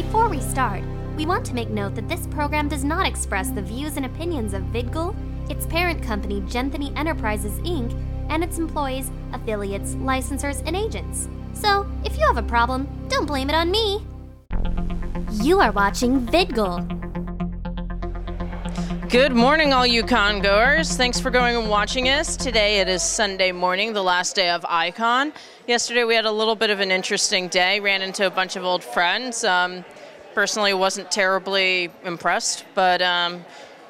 Before we start, we want to make note that this program does not express the views and opinions of VidGul, its parent company Genthany Enterprises Inc., and its employees, affiliates, licensors, and agents. So, if you have a problem, don't blame it on me. You are watching VidGul. Good morning, all you goers. Thanks for going and watching us. Today it is Sunday morning, the last day of Icon. Yesterday we had a little bit of an interesting day. Ran into a bunch of old friends. Um, personally, wasn't terribly impressed, but um,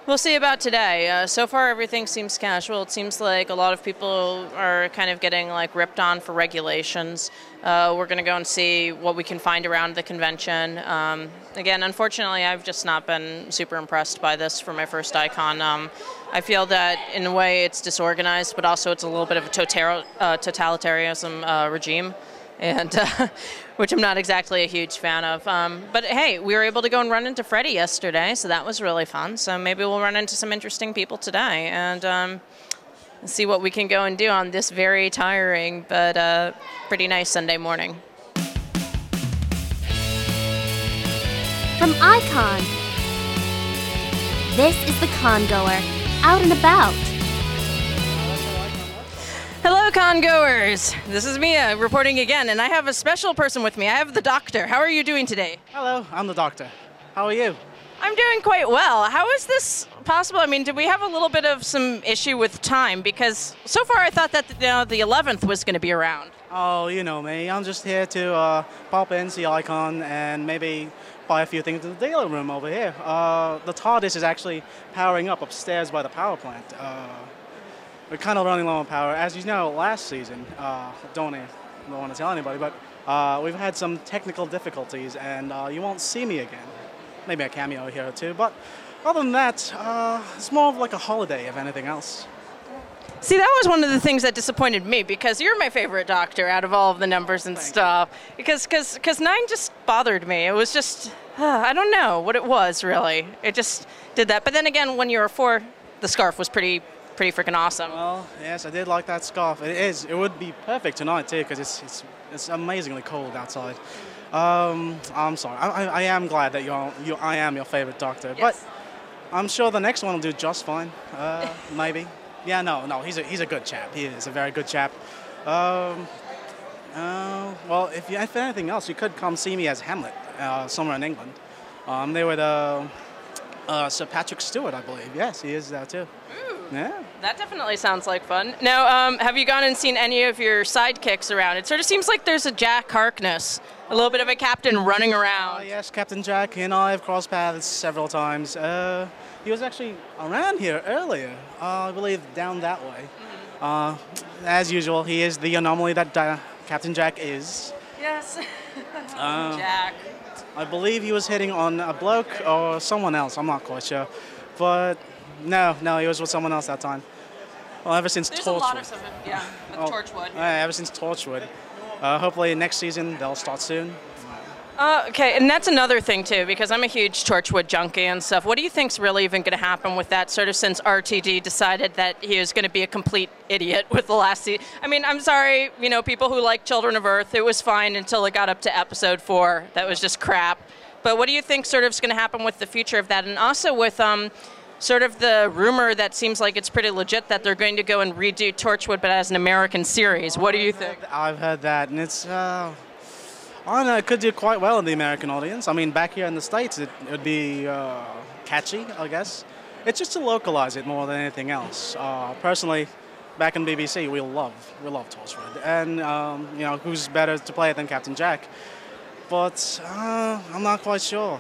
we'll see about today. Uh, so far, everything seems casual. It seems like a lot of people are kind of getting like ripped on for regulations. Uh, we're going to go and see what we can find around the convention. Um, again, unfortunately, I've just not been super impressed by this for my first icon. Um, I feel that in a way it's disorganized, but also it's a little bit of a uh, totalitarianism uh, regime, and uh, which I'm not exactly a huge fan of. Um, but hey, we were able to go and run into Freddie yesterday, so that was really fun. So maybe we'll run into some interesting people today, and um, see what we can go and do on this very tiring but uh, pretty nice Sunday morning. From Icon, this is the Congoer, out and about. Hello, congoers. This is Mia reporting again, and I have a special person with me. I have the doctor. How are you doing today? Hello, I'm the doctor. How are you? I'm doing quite well. How is this possible? I mean, did we have a little bit of some issue with time? Because so far I thought that you know, the 11th was going to be around. Oh, you know me. I'm just here to uh, pop in, see Icon, and maybe buy a few things in the dealer room over here. Uh, the TARDIS is actually powering up upstairs by the power plant. Uh, we're kind of running low on power. As you know, last season, uh, don't, don't want to tell anybody, but uh, we've had some technical difficulties, and uh, you won't see me again. Maybe a cameo here or two, but other than that, uh, it's more of like a holiday, if anything else. See, that was one of the things that disappointed me because you're my favorite doctor out of all of the numbers and Thank stuff. Because cause, cause nine just bothered me. It was just, uh, I don't know what it was really. It just did that. But then again, when you were four, the scarf was pretty, pretty freaking awesome. Well, yes, I did like that scarf. It is. It would be perfect tonight too, because it's, it's it's amazingly cold outside. Um, I'm sorry. I, I, I am glad that you're, you I am your favorite doctor, Yes. but I'm sure the next one will do just fine. Uh, maybe. Yeah, no, no. He's a he's a good chap. He is a very good chap. Um, uh, well, if, you, if anything else, you could come see me as Hamlet uh, somewhere in England. Um, they with uh, uh, Sir Patrick Stewart, I believe. Yes, he is there too. Yeah. That definitely sounds like fun. Now, um, have you gone and seen any of your sidekicks around? It sort of seems like there's a Jack Harkness, a little bit of a captain running Uh, around. yes, Captain Jack and I have crossed paths several times. Uh, he was actually around here earlier, uh, I believe down that way. Uh, as usual, he is the anomaly that uh, Captain Jack is. Yes. Uh, Jack. I believe he was hitting on a bloke or someone else, I'm not quite sure. But no, no, he was with someone else that time. Well, ever since There's Torchwood. a lot of stuff, yeah, with Oh, Torchwood. uh, ever since Torchwood. Uh, hopefully next season they'll start soon. Uh, okay, and that's another thing too, because I'm a huge Torchwood junkie and stuff. What do you think's really even going to happen with that? Sort of since RTD decided that he was going to be a complete idiot with the last season. I mean, I'm sorry, you know, people who like Children of Earth, it was fine until it got up to episode four. That was just crap. But what do you think sort of is going to happen with the future of that, and also with um, sort of the rumor that seems like it's pretty legit that they're going to go and redo Torchwood, but as an American series? What do you think? I've heard that, and it's. Uh, I don't know. It could do quite well in the American audience. I mean, back here in the states, it would be uh, catchy, I guess. It's just to localize it more than anything else. Uh, personally, back in BBC, we love we love Torchwood, and um, you know who's better to play it than Captain Jack. But uh, I'm not quite sure.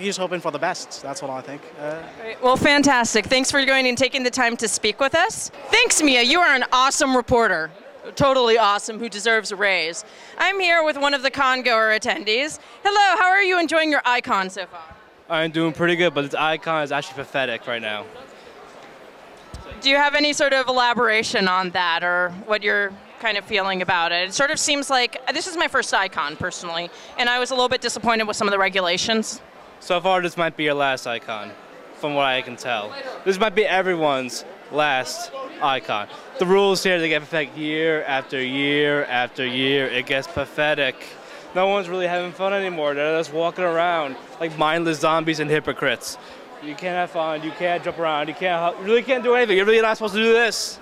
He's hoping for the best. That's what I think. Uh, Well, fantastic. Thanks for going and taking the time to speak with us. Thanks, Mia. You are an awesome reporter. Totally awesome, who deserves a raise. I'm here with one of the Congoer attendees. Hello, how are you enjoying your icon so far? I'm doing pretty good, but this icon is actually pathetic right now. Do you have any sort of elaboration on that or what you're kind of feeling about it? It sort of seems like this is my first icon personally, and I was a little bit disappointed with some of the regulations. So far, this might be your last icon, from what I can tell. This might be everyone's last icon. The rules here, they get pathetic year after year after year. It gets pathetic. no one's really having fun anymore. They're just walking around like mindless zombies and hypocrites. You can't have fun. You can't jump around. You can't. You really can't do anything. You're really not supposed to do this.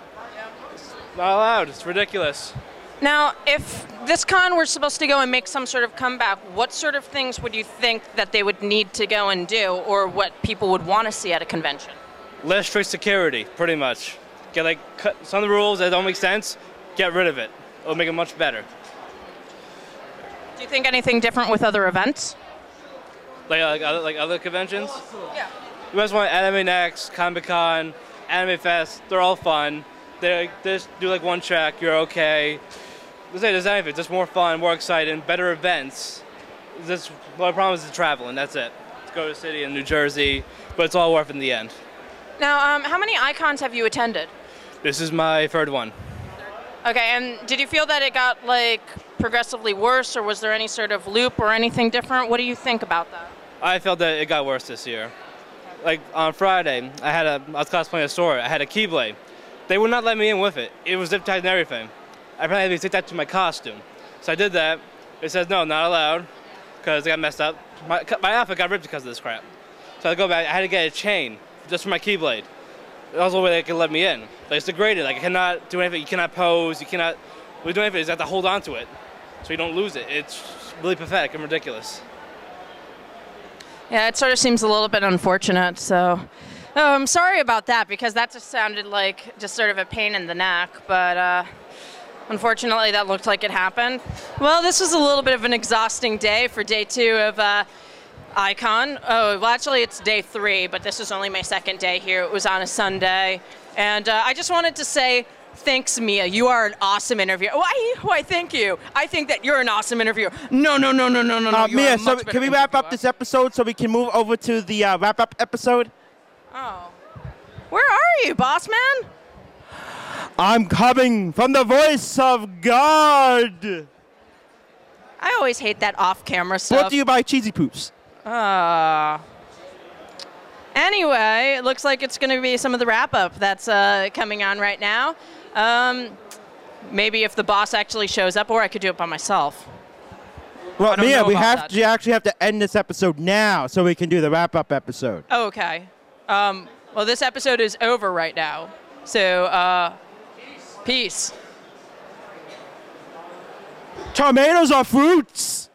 It's not allowed. It's ridiculous. Now, if this con were supposed to go and make some sort of comeback, what sort of things would you think that they would need to go and do, or what people would want to see at a convention? Less strict security, pretty much. Get like cut some of the rules that don't make sense. Get rid of it. It'll make it much better. Do you think anything different with other events? Like like other, like other conventions. Oh, yeah. You guys want Anime Next, Comic Con, Anime Fest. They're all fun. They they just do like one track. You're okay. Let's say there's anything. Just more fun, more exciting, better events. This my problem is the travel, and that's it. Let's go to the city in New Jersey, but it's all worth it in the end. Now, um, how many icons have you attended? This is my third one. Okay, and did you feel that it got like progressively worse, or was there any sort of loop or anything different? What do you think about that? I felt that it got worse this year. Like on Friday, I had a I was cosplaying a Sora. I had a Keyblade. They would not let me in with it. It was zip tied and everything. I probably had to zip tied to my costume. So I did that. It says no, not allowed, because it got messed up. My, my outfit got ripped because of this crap. So I go back. I had to get a chain just for my Keyblade. That was the only way they could let me in. Like, it's degraded. Like I cannot do anything. You cannot pose. You cannot. We do anything. You have to hold on to it, so you don't lose it. It's really pathetic and ridiculous. Yeah, it sort of seems a little bit unfortunate. So, oh, I'm sorry about that because that just sounded like just sort of a pain in the neck. But uh, unfortunately, that looked like it happened. Well, this was a little bit of an exhausting day for day two of uh, Icon. Oh, well, actually, it's day three, but this is only my second day here. It was on a Sunday, and uh, I just wanted to say. Thanks, Mia. You are an awesome interviewer. Why? Why? Thank you. I think that you're an awesome interviewer. No, no, no, no, no, no, no. Uh, Mia, so can we wrap up this episode so we can move over to the uh, wrap up episode? Oh. Where are you, boss man? I'm coming from the voice of God. I always hate that off camera Brought stuff. to you by Cheesy Poops. Uh, anyway, it looks like it's going to be some of the wrap up that's uh, coming on right now. Um, maybe if the boss actually shows up, or I could do it by myself. Well, Mia, we have that. to actually have to end this episode now so we can do the wrap up episode. Oh, okay. Um, well, this episode is over right now. So, uh, peace. Tomatoes are fruits.